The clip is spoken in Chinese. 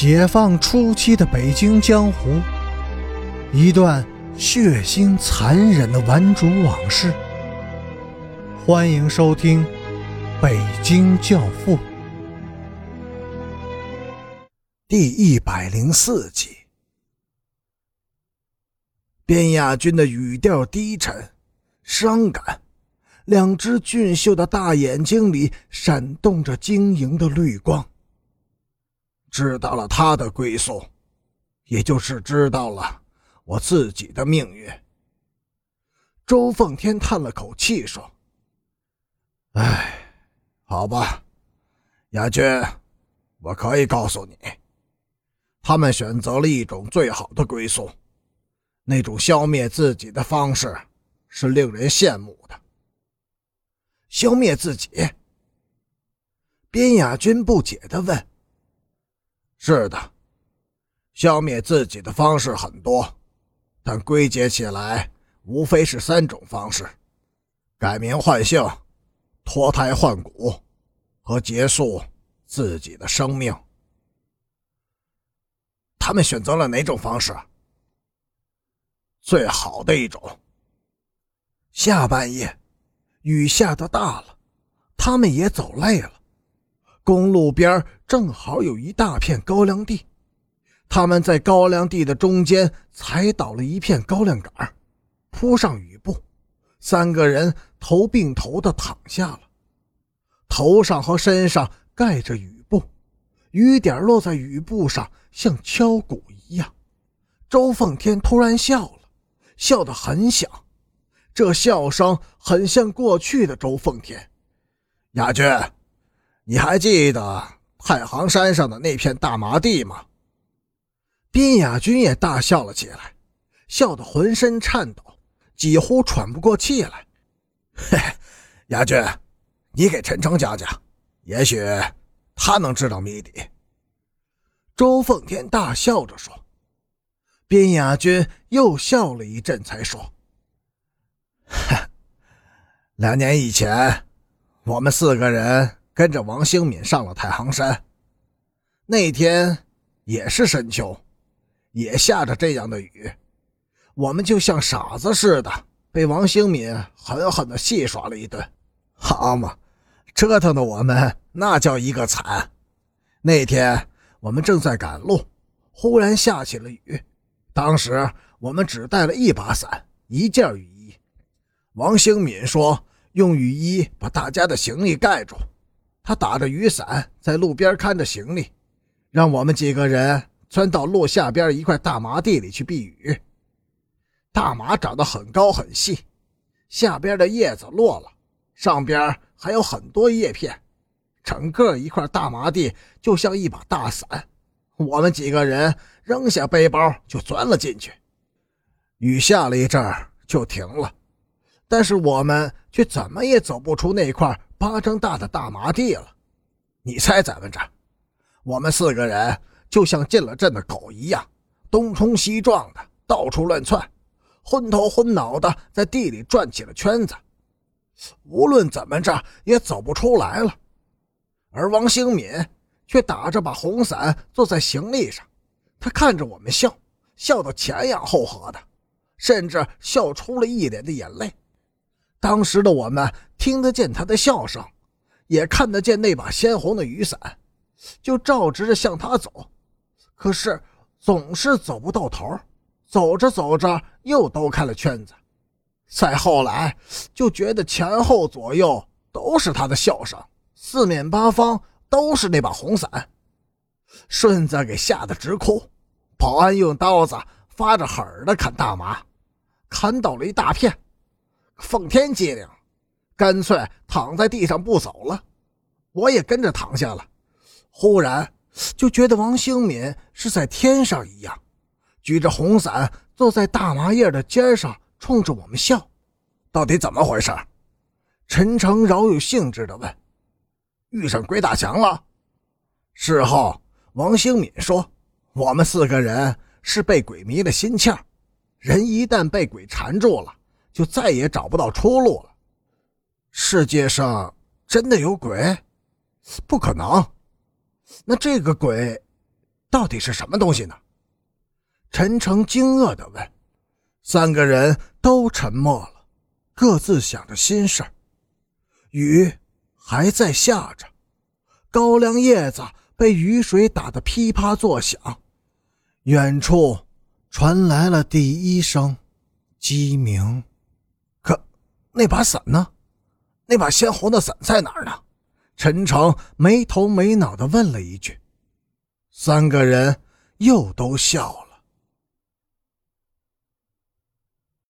解放初期的北京江湖，一段血腥残忍的顽主往事。欢迎收听《北京教父》第一百零四集。边亚军的语调低沉、伤感，两只俊秀的大眼睛里闪动着晶莹的绿光。知道了他的归宿，也就是知道了我自己的命运。周奉天叹了口气说：“哎，好吧，雅君，我可以告诉你，他们选择了一种最好的归宿，那种消灭自己的方式是令人羡慕的。消灭自己？”边亚军不解的问。是的，消灭自己的方式很多，但归结起来无非是三种方式：改名换姓、脱胎换骨和结束自己的生命。他们选择了哪种方式？最好的一种。下半夜，雨下的大了，他们也走累了。公路边正好有一大片高粱地，他们在高粱地的中间踩倒了一片高粱杆，铺上雨布，三个人头并头的躺下了，头上和身上盖着雨布，雨点落在雨布上像敲鼓一样。周奉天突然笑了，笑得很响，这笑声很像过去的周奉天。亚军。你还记得太行山上的那片大麻地吗？宾雅君也大笑了起来，笑得浑身颤抖，几乎喘不过气来。嘿，雅君，你给陈诚讲讲，也许他能知道谜底。周奉天大笑着说。宾雅君又笑了一阵，才说：“两年以前，我们四个人。”跟着王兴敏上了太行山，那天也是深秋，也下着这样的雨，我们就像傻子似的，被王兴敏狠狠的戏耍了一顿。好嘛，折腾的我们那叫一个惨。那天我们正在赶路，忽然下起了雨，当时我们只带了一把伞，一件雨衣。王兴敏说用雨衣把大家的行李盖住。他打着雨伞在路边看着行李，让我们几个人钻到路下边一块大麻地里去避雨。大麻长得很高很细，下边的叶子落了，上边还有很多叶片，整个一块大麻地就像一把大伞。我们几个人扔下背包就钻了进去。雨下了一阵就停了，但是我们却怎么也走不出那块。巴掌大的大麻地了，你猜怎么着？我们四个人就像进了阵的狗一样，东冲西撞的，到处乱窜，昏头昏脑的在地里转起了圈子，无论怎么着也走不出来了。而王兴敏却打着把红伞坐在行李上，他看着我们笑，笑得前仰后合的，甚至笑出了一脸的眼泪。当时的我们听得见他的笑声，也看得见那把鲜红的雨伞，就照直着向他走，可是总是走不到头，走着走着又兜开了圈子。再后来就觉得前后左右都是他的笑声，四面八方都是那把红伞，顺子给吓得直哭。保安用刀子发着狠的砍大麻，砍倒了一大片。奉天机灵，干脆躺在地上不走了，我也跟着躺下了。忽然就觉得王兴敏是在天上一样，举着红伞坐在大麻叶的尖上，冲着我们笑。到底怎么回事？陈诚饶有兴致地问：“遇上鬼打墙了？”事后，王兴敏说：“我们四个人是被鬼迷了心窍，人一旦被鬼缠住了。”就再也找不到出路了。世界上真的有鬼？不可能。那这个鬼到底是什么东西呢？陈诚惊愕地问。三个人都沉默了，各自想着心事雨还在下着，高粱叶子被雨水打得噼啪作响。远处传来了第一声鸡鸣。那把伞呢？那把鲜红的伞在哪儿呢？陈诚没头没脑地问了一句。三个人又都笑了。